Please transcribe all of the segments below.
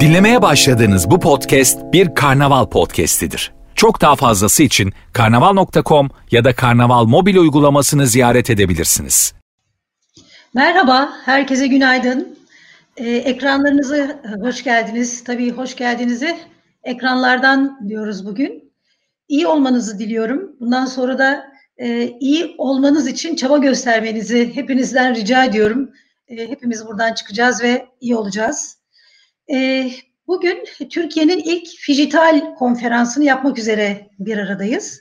Dinlemeye başladığınız bu podcast bir karnaval podcastidir. Çok daha fazlası için karnaval.com ya da karnaval mobil uygulamasını ziyaret edebilirsiniz. Merhaba, herkese günaydın. Ee, ekranlarınızı hoş geldiniz. Tabii hoş geldinizi ekranlardan diyoruz bugün. İyi olmanızı diliyorum. Bundan sonra da e, iyi olmanız için çaba göstermenizi hepinizden rica ediyorum. E, hepimiz buradan çıkacağız ve iyi olacağız. E, bugün Türkiye'nin ilk Fijital konferansını yapmak üzere bir aradayız.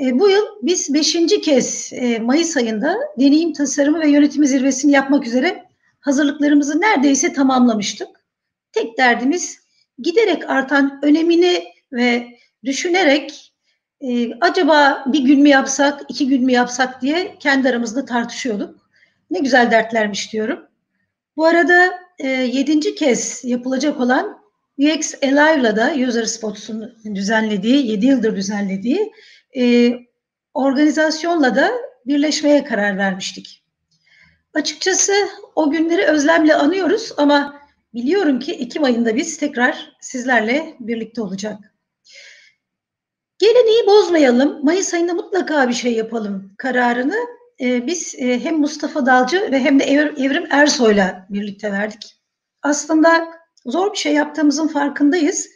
E, bu yıl biz beşinci kez e, Mayıs ayında deneyim tasarımı ve yönetimi zirvesini yapmak üzere hazırlıklarımızı neredeyse tamamlamıştık. Tek derdimiz giderek artan önemini ve düşünerek e, acaba bir gün mü yapsak, iki gün mü yapsak diye kendi aramızda tartışıyorduk. Ne güzel dertlermiş diyorum. Bu arada e, yedinci kez yapılacak olan UX Alive'la da User Spots'un düzenlediği, yedi yıldır düzenlediği e, organizasyonla da birleşmeye karar vermiştik. Açıkçası o günleri özlemle anıyoruz ama biliyorum ki Ekim ayında biz tekrar sizlerle birlikte olacak. Geleneği bozmayalım, Mayıs ayında mutlaka bir şey yapalım kararını e, biz e, hem Mustafa Dalcı ve hem de Evrim Ersoy'la birlikte verdik. Aslında zor bir şey yaptığımızın farkındayız.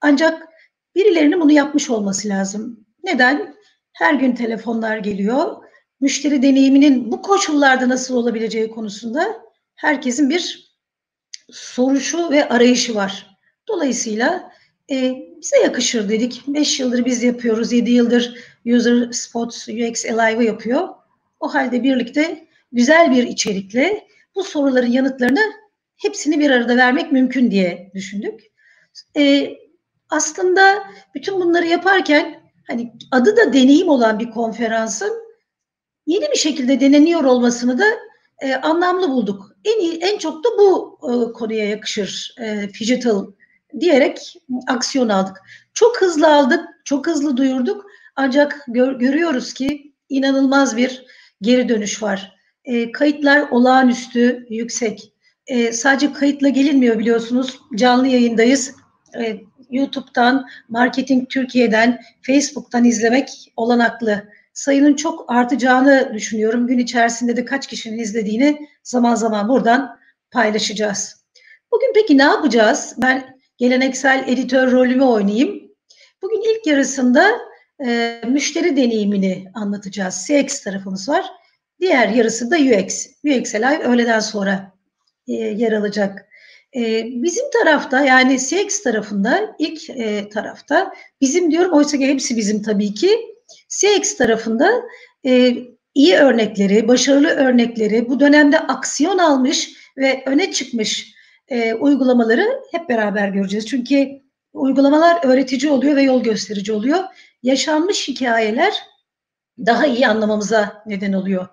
Ancak birilerinin bunu yapmış olması lazım. Neden? Her gün telefonlar geliyor. Müşteri deneyiminin bu koşullarda nasıl olabileceği konusunda herkesin bir soruşu ve arayışı var. Dolayısıyla e, bize yakışır dedik. 5 yıldır biz yapıyoruz, 7 yıldır User Spots UX Alive yapıyor. O halde birlikte güzel bir içerikle bu soruların yanıtlarını hepsini bir arada vermek mümkün diye düşündük. E, aslında bütün bunları yaparken hani adı da deneyim olan bir konferansın yeni bir şekilde deneniyor olmasını da e, anlamlı bulduk. En iyi, en çok da bu e, konuya yakışır e, digital diyerek aksiyon aldık. Çok hızlı aldık, çok hızlı duyurduk. Ancak gör, görüyoruz ki inanılmaz bir geri dönüş var. E, kayıtlar olağanüstü yüksek. E, sadece kayıtla gelinmiyor biliyorsunuz. Canlı yayındayız. E, YouTube'dan, Marketing Türkiye'den, Facebook'tan izlemek olanaklı. Sayının çok artacağını düşünüyorum. Gün içerisinde de kaç kişinin izlediğini zaman zaman buradan paylaşacağız. Bugün peki ne yapacağız? Ben geleneksel editör rolümü oynayayım. Bugün ilk yarısında e, müşteri deneyimini anlatacağız. CX tarafımız var. Diğer yarısı da UX. UX Live öğleden sonra e, yer alacak. E, bizim tarafta yani CX tarafında ilk e, tarafta bizim diyorum oysa ki hepsi bizim tabii ki. CX tarafında e, iyi örnekleri, başarılı örnekleri, bu dönemde aksiyon almış ve öne çıkmış e, uygulamaları hep beraber göreceğiz. Çünkü uygulamalar öğretici oluyor ve yol gösterici oluyor. Yaşanmış hikayeler daha iyi anlamamıza neden oluyor.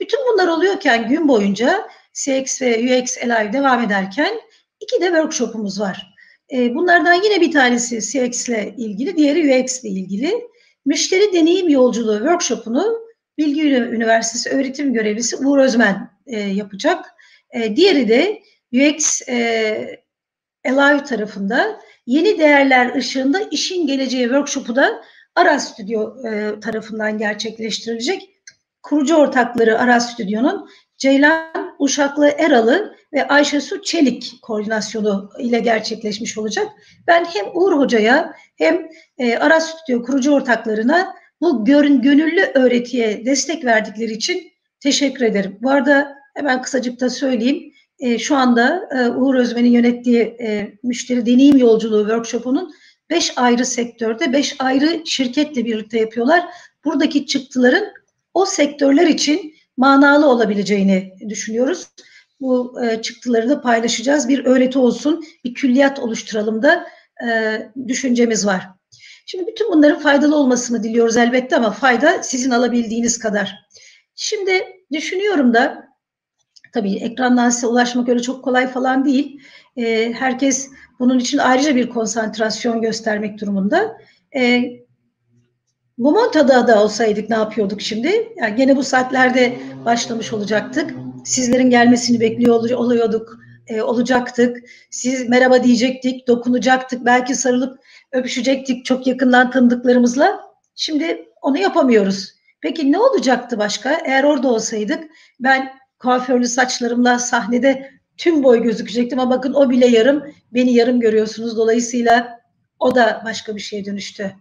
Bütün bunlar oluyorken gün boyunca CX ve UX Alive devam ederken iki de workshopumuz var. E, bunlardan yine bir tanesi CX ile ilgili, diğeri UX ile ilgili. Müşteri deneyim yolculuğu workshopunu Bilgi Üniversitesi öğretim görevlisi Uğur Özmen e, yapacak. E, diğeri de UX e, Alive tarafında yeni değerler ışığında işin geleceği workshopu da Aras Stüdyo e, tarafından gerçekleştirilecek. Kurucu ortakları Aras Stüdyo'nun Ceylan Uşaklı Eralı ve Ayşe Su Çelik koordinasyonu ile gerçekleşmiş olacak. Ben hem Uğur Hoca'ya hem e, Aras Stüdyo kurucu ortaklarına bu görün, gönüllü öğretiye destek verdikleri için teşekkür ederim. Bu arada hemen kısacık da söyleyeyim. E, şu anda Uğur Özmen'in yönettiği müşteri deneyim yolculuğu workshopunun beş ayrı sektörde beş ayrı şirketle birlikte yapıyorlar. Buradaki çıktıların o sektörler için manalı olabileceğini düşünüyoruz. Bu e, çıktıları da paylaşacağız. Bir öğreti olsun, bir külliyat oluşturalım da e, düşüncemiz var. Şimdi bütün bunların faydalı olmasını diliyoruz elbette ama fayda sizin alabildiğiniz kadar. Şimdi düşünüyorum da Tabii ekrandan size ulaşmak öyle çok kolay falan değil. E, herkes bunun için ayrıca bir konsantrasyon göstermek durumunda. E, Momonta'da da olsaydık ne yapıyorduk şimdi? Yani gene bu saatlerde başlamış olacaktık. Sizlerin gelmesini bekliyor oluyorduk. e, olacaktık. Siz merhaba diyecektik, dokunacaktık, belki sarılıp öpüşecektik çok yakından tanıdıklarımızla. Şimdi onu yapamıyoruz. Peki ne olacaktı başka? Eğer orada olsaydık ben kuaförlü saçlarımla sahnede tüm boy gözükecektim ama bakın o bile yarım, beni yarım görüyorsunuz. Dolayısıyla o da başka bir şeye dönüştü.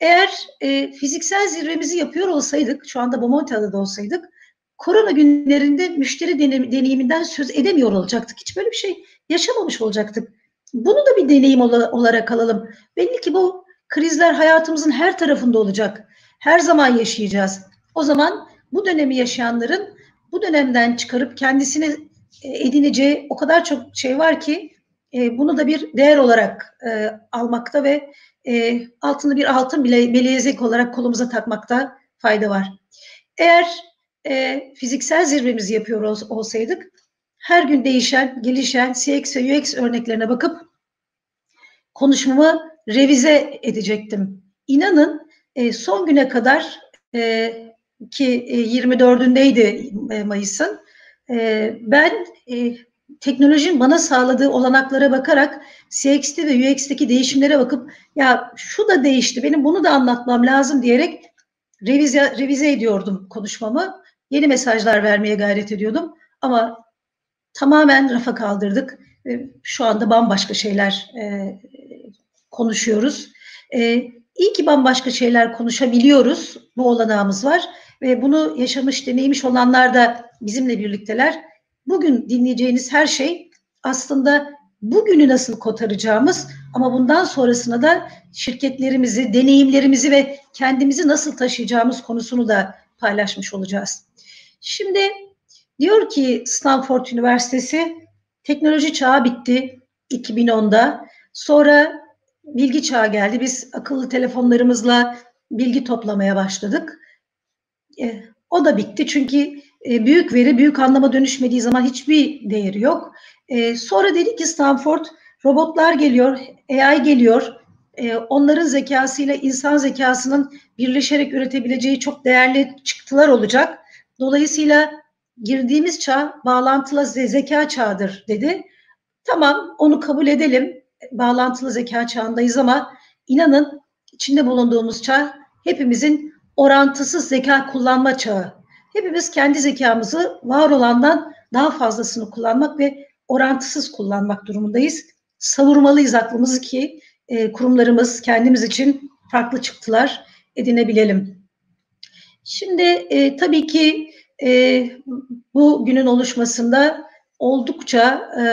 Eğer e, fiziksel zirvemizi yapıyor olsaydık, şu anda Bomontia'da da olsaydık, korona günlerinde müşteri deneyiminden söz edemiyor olacaktık. Hiç böyle bir şey yaşamamış olacaktık. Bunu da bir deneyim olarak alalım. Belli ki bu krizler hayatımızın her tarafında olacak. Her zaman yaşayacağız. O zaman bu dönemi yaşayanların bu dönemden çıkarıp kendisine e, edineceği o kadar çok şey var ki e, bunu da bir değer olarak e, almakta ve e, altını bir altın bile belezek olarak kolumuza takmakta fayda var. Eğer fiziksel zirvemizi yapıyor ol, olsaydık her gün değişen, gelişen CX ve UX örneklerine bakıp konuşmamı revize edecektim. İnanın son güne kadar ki e, 24'ündeydi e, Mayıs'ın e, ben e, teknolojinin bana sağladığı olanaklara bakarak CX'te ve UX'teki değişimlere bakıp ya şu da değişti benim bunu da anlatmam lazım diyerek revize, revize ediyordum konuşmamı. Yeni mesajlar vermeye gayret ediyordum ama tamamen rafa kaldırdık. Şu anda bambaşka şeyler e, konuşuyoruz. E, iyi ki bambaşka şeyler konuşabiliyoruz. Bu olanağımız var ve bunu yaşamış, deneymiş olanlar da bizimle birlikteler. Bugün dinleyeceğiniz her şey aslında bugünü nasıl kotaracağımız ama bundan sonrasına da şirketlerimizi, deneyimlerimizi ve kendimizi nasıl taşıyacağımız konusunu da paylaşmış olacağız. Şimdi diyor ki Stanford Üniversitesi teknoloji çağı bitti 2010'da. Sonra bilgi çağı geldi. Biz akıllı telefonlarımızla bilgi toplamaya başladık. E, o da bitti çünkü e, büyük veri büyük anlama dönüşmediği zaman hiçbir değeri yok. E, sonra dedi ki Stanford robotlar geliyor, AI geliyor. E, onların zekasıyla insan zekasının birleşerek üretebileceği çok değerli çıktılar olacak. Dolayısıyla girdiğimiz çağ bağlantılı zeka çağıdır dedi. Tamam onu kabul edelim. Bağlantılı zeka çağındayız ama inanın içinde bulunduğumuz çağ hepimizin orantısız zeka kullanma çağı. Hepimiz kendi zekamızı var olandan daha fazlasını kullanmak ve orantısız kullanmak durumundayız. Savurmalıyız aklımızı ki e, kurumlarımız kendimiz için farklı çıktılar edinebilelim. Şimdi e, tabii ki e, bu günün oluşmasında oldukça e,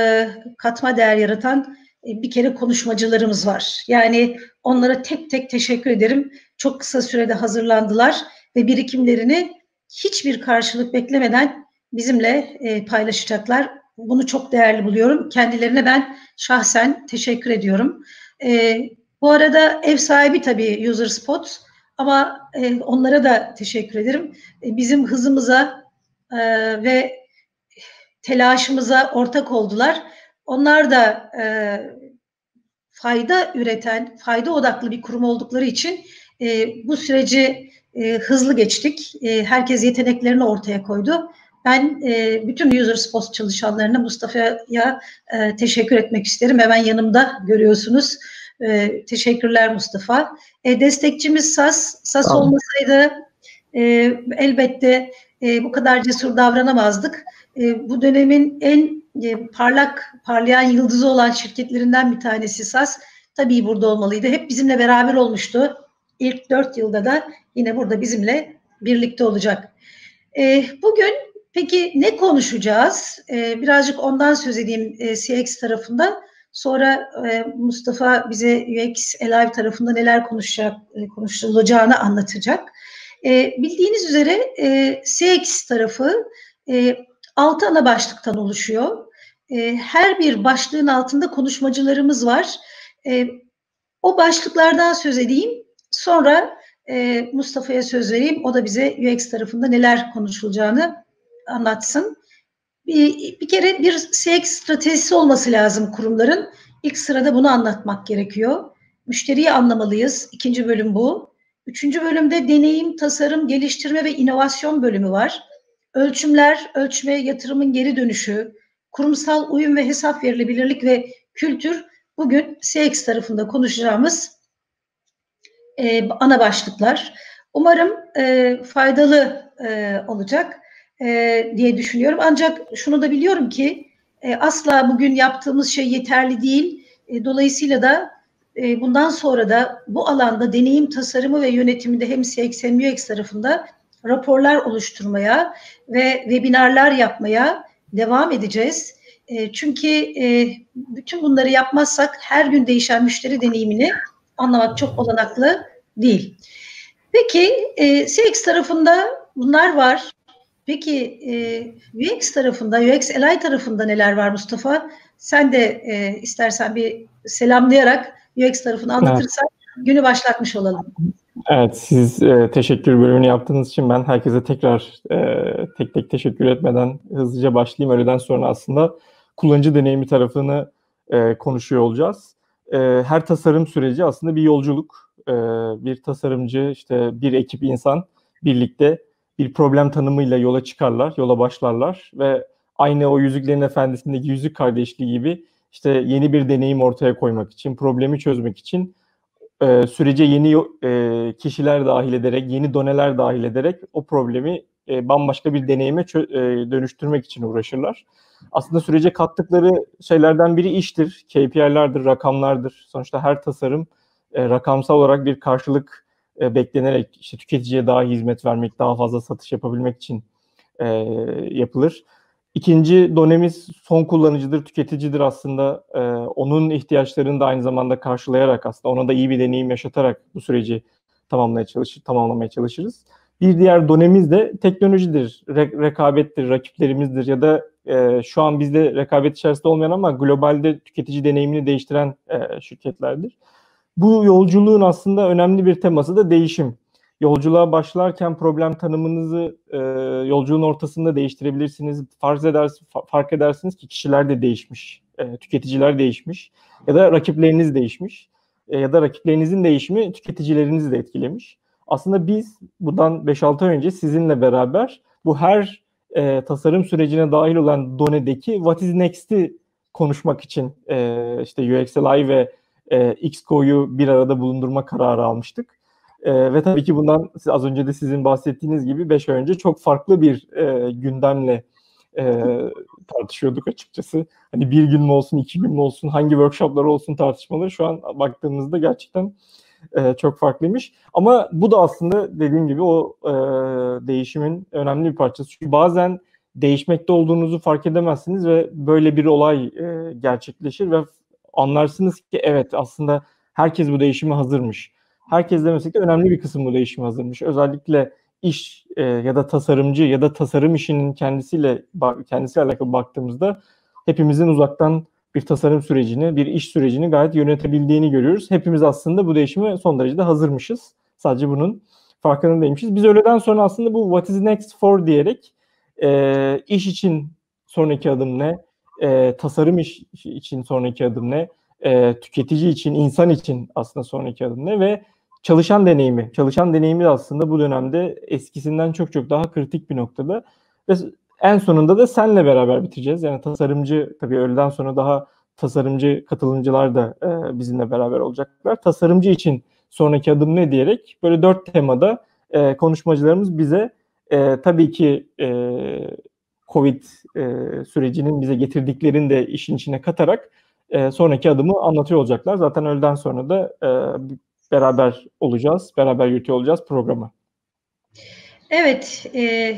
katma değer yaratan bir kere konuşmacılarımız var. Yani onlara tek tek teşekkür ederim. Çok kısa sürede hazırlandılar ve birikimlerini hiçbir karşılık beklemeden bizimle e, paylaşacaklar. Bunu çok değerli buluyorum. Kendilerine ben şahsen teşekkür ediyorum. E, bu arada ev sahibi tabii User Spot ama e, onlara da teşekkür ederim. E, bizim hızımıza e, ve telaşımıza ortak oldular. Onlar da e, fayda üreten, fayda odaklı bir kurum oldukları için e, bu süreci e, hızlı geçtik. E, herkes yeteneklerini ortaya koydu. Ben e, bütün User Spots çalışanlarına Mustafa'ya e, teşekkür etmek isterim. Hemen yanımda görüyorsunuz. E, teşekkürler Mustafa. E, destekçimiz SAS. SAS tamam. olmasaydı e, elbette e, bu kadar cesur davranamazdık. E, bu dönemin en e, parlak, parlayan yıldızı olan şirketlerinden bir tanesi SAS. Tabii burada olmalıydı. Hep bizimle beraber olmuştu. İlk dört yılda da yine burada bizimle birlikte olacak. E, bugün peki ne konuşacağız? E, birazcık ondan söz edeyim CX tarafında. Sonra Mustafa bize UX Alive tarafında neler konuşacak, konuşulacağını anlatacak. Bildiğiniz üzere CX tarafı altı ana başlıktan oluşuyor. E, her bir başlığın altında konuşmacılarımız var. E, o başlıklardan söz edeyim. Sonra e, Mustafa'ya söz vereyim. O da bize UX tarafında neler konuşulacağını anlatsın. Bir, bir kere bir CX stratejisi olması lazım kurumların. İlk sırada bunu anlatmak gerekiyor. Müşteriyi anlamalıyız. İkinci bölüm bu. Üçüncü bölümde deneyim, tasarım, geliştirme ve inovasyon bölümü var. Ölçümler, ölçme, yatırımın geri dönüşü, kurumsal uyum ve hesap verilebilirlik ve kültür bugün CX tarafında konuşacağımız e, ana başlıklar. Umarım e, faydalı e, olacak e, diye düşünüyorum. Ancak şunu da biliyorum ki e, asla bugün yaptığımız şey yeterli değil. E, dolayısıyla da e, bundan sonra da bu alanda deneyim tasarımı ve yönetiminde hem CX hem UX tarafında raporlar oluşturmaya ve webinarlar yapmaya devam edeceğiz. E, çünkü e, bütün bunları yapmazsak her gün değişen müşteri deneyimini anlamak çok olanaklı değil. Peki e, CX tarafında bunlar var. Peki e, UX tarafında, UX LI tarafında neler var Mustafa? Sen de e, istersen bir selamlayarak UX tarafını anlatırsan evet. günü başlatmış olalım. Evet, siz e, teşekkür bölümünü yaptığınız için ben herkese tekrar e, tek tek teşekkür etmeden hızlıca başlayayım. Öğleden sonra aslında kullanıcı deneyimi tarafını e, konuşuyor olacağız. E, her tasarım süreci aslında bir yolculuk. E, bir tasarımcı, işte bir ekip insan birlikte bir problem tanımıyla yola çıkarlar, yola başlarlar ve aynı o Yüzüklerin Efendisi'ndeki Yüzük Kardeşliği gibi işte yeni bir deneyim ortaya koymak için, problemi çözmek için e, sürece yeni e, kişiler dahil ederek, yeni doneler dahil ederek o problemi e, bambaşka bir deneyime çö- e, dönüştürmek için uğraşırlar. Aslında sürece kattıkları şeylerden biri iştir, KPI'lerdir, rakamlardır. Sonuçta her tasarım e, rakamsal olarak bir karşılık e, beklenerek işte tüketiciye daha hizmet vermek, daha fazla satış yapabilmek için e, yapılır. İkinci donemiz son kullanıcıdır, tüketicidir aslında. E, onun ihtiyaçlarını da aynı zamanda karşılayarak aslında ona da iyi bir deneyim yaşatarak bu süreci tamamlamaya çalışır, tamamlamaya çalışırız. Bir diğer donemiz de teknolojidir, re- rekabettir, rakiplerimizdir ya da e, şu an bizde rekabet içerisinde olmayan ama globalde tüketici deneyimini değiştiren e, şirketlerdir. Bu yolculuğun aslında önemli bir teması da değişim. Yolculuğa başlarken problem tanımınızı e, yolculuğun ortasında değiştirebilirsiniz. Fark, edersiniz, fark edersiniz ki kişiler de değişmiş, e, tüketiciler değişmiş ya da rakipleriniz değişmiş e, ya da rakiplerinizin değişimi tüketicilerinizi de etkilemiş. Aslında biz bundan 5-6 ay önce sizinle beraber bu her e, tasarım sürecine dahil olan Done'deki What is Next'i konuşmak için e, işte UXLI ve e, Xco'yu bir arada bulundurma kararı almıştık. E, ve tabii ki bundan az önce de sizin bahsettiğiniz gibi 5 ay önce çok farklı bir e, gündemle e, tartışıyorduk açıkçası. Hani bir gün mü olsun, iki gün mü olsun, hangi workshoplar olsun tartışmaları şu an baktığımızda gerçekten e, çok farklıymış. Ama bu da aslında dediğim gibi o e, değişimin önemli bir parçası. Çünkü bazen değişmekte olduğunuzu fark edemezsiniz ve böyle bir olay e, gerçekleşir ve anlarsınız ki evet aslında herkes bu değişime hazırmış. Herkes demesek de önemli bir kısım bu değişime hazırmış. Özellikle iş e, ya da tasarımcı ya da tasarım işinin kendisiyle kendisiyle alakalı baktığımızda hepimizin uzaktan bir tasarım sürecini, bir iş sürecini gayet yönetebildiğini görüyoruz. Hepimiz aslında bu değişime son derece hazırmışız. Sadece bunun farkındaymışız. Biz öğleden sonra aslında bu what is next for diyerek e, iş için sonraki adım ne, e, tasarım iş için sonraki adım ne, e, tüketici için, insan için aslında sonraki adım ne ve çalışan deneyimi. Çalışan deneyimi de aslında bu dönemde eskisinden çok çok daha kritik bir noktada. Ve en sonunda da senle beraber bitireceğiz. Yani tasarımcı tabii öğleden sonra daha tasarımcı katılımcılar da e, bizimle beraber olacaklar. Tasarımcı için sonraki adım ne diyerek böyle dört temada e, konuşmacılarımız bize e, tabii ki e, Covid e, sürecinin bize getirdiklerini de işin içine katarak e, sonraki adımı anlatıyor olacaklar. Zaten öğleden sonra da e, beraber olacağız, beraber yürütüyor olacağız programı. Evet, e,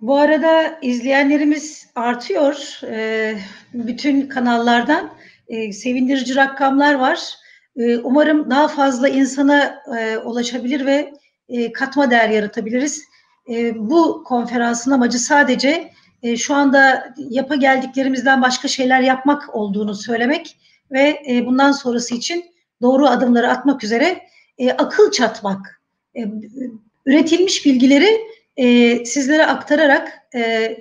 bu arada izleyenlerimiz artıyor. E, bütün kanallardan e, sevindirici rakamlar var. E, umarım daha fazla insana e, ulaşabilir ve e, katma değer yaratabiliriz. E, bu konferansın amacı sadece e, şu anda yapa geldiklerimizden başka şeyler yapmak olduğunu söylemek ve e, bundan sonrası için doğru adımları atmak üzere e, akıl çatmak. E, üretilmiş bilgileri e, sizlere aktararak e,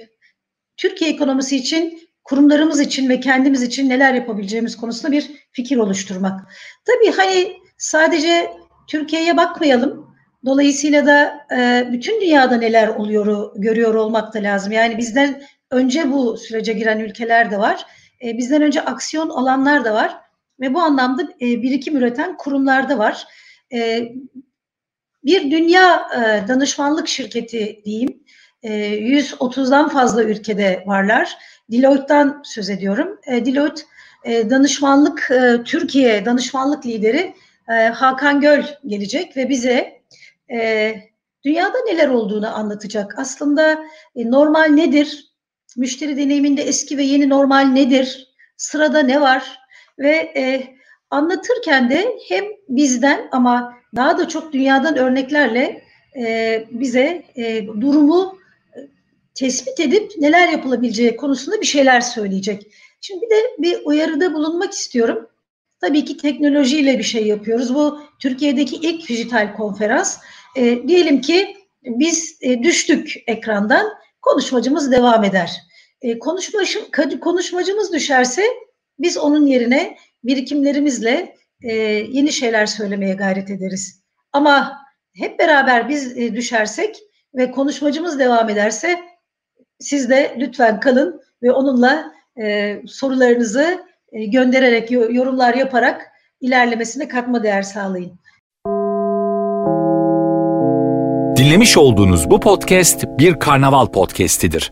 Türkiye ekonomisi için, kurumlarımız için ve kendimiz için neler yapabileceğimiz konusunda bir fikir oluşturmak. Tabii hani sadece Türkiye'ye bakmayalım. Dolayısıyla da e, bütün dünyada neler oluyor görüyor olmak da lazım. Yani bizden önce bu sürece giren ülkeler de var. E, bizden önce aksiyon alanlar da var ve bu anlamda e, birikim üreten kurumlar da var. E, bir dünya e, danışmanlık şirketi diyeyim. E, 130'dan fazla ülkede varlar. Deloitte'dan söz ediyorum. E, Deloitte e, danışmanlık e, Türkiye danışmanlık lideri e, Hakan Göl gelecek ve bize e, dünyada neler olduğunu anlatacak. Aslında e, normal nedir? Müşteri deneyiminde eski ve yeni normal nedir? Sırada ne var? Ve e, anlatırken de hem bizden ama daha da çok dünyadan örneklerle e, bize e, durumu e, tespit edip neler yapılabileceği konusunda bir şeyler söyleyecek. Şimdi bir de bir uyarıda bulunmak istiyorum. Tabii ki teknolojiyle bir şey yapıyoruz. Bu Türkiye'deki ilk dijital konferans. E, diyelim ki biz e, düştük ekrandan, konuşmacımız devam eder. E, konuşmacı, konuşmacımız düşerse biz onun yerine birikimlerimizle e, yeni şeyler söylemeye gayret ederiz. Ama hep beraber biz e, düşersek ve konuşmacımız devam ederse siz de lütfen kalın ve onunla e, sorularınızı e, göndererek, yorumlar yaparak ilerlemesine katma değer sağlayın. Dinlemiş olduğunuz bu podcast bir karnaval podcastidir.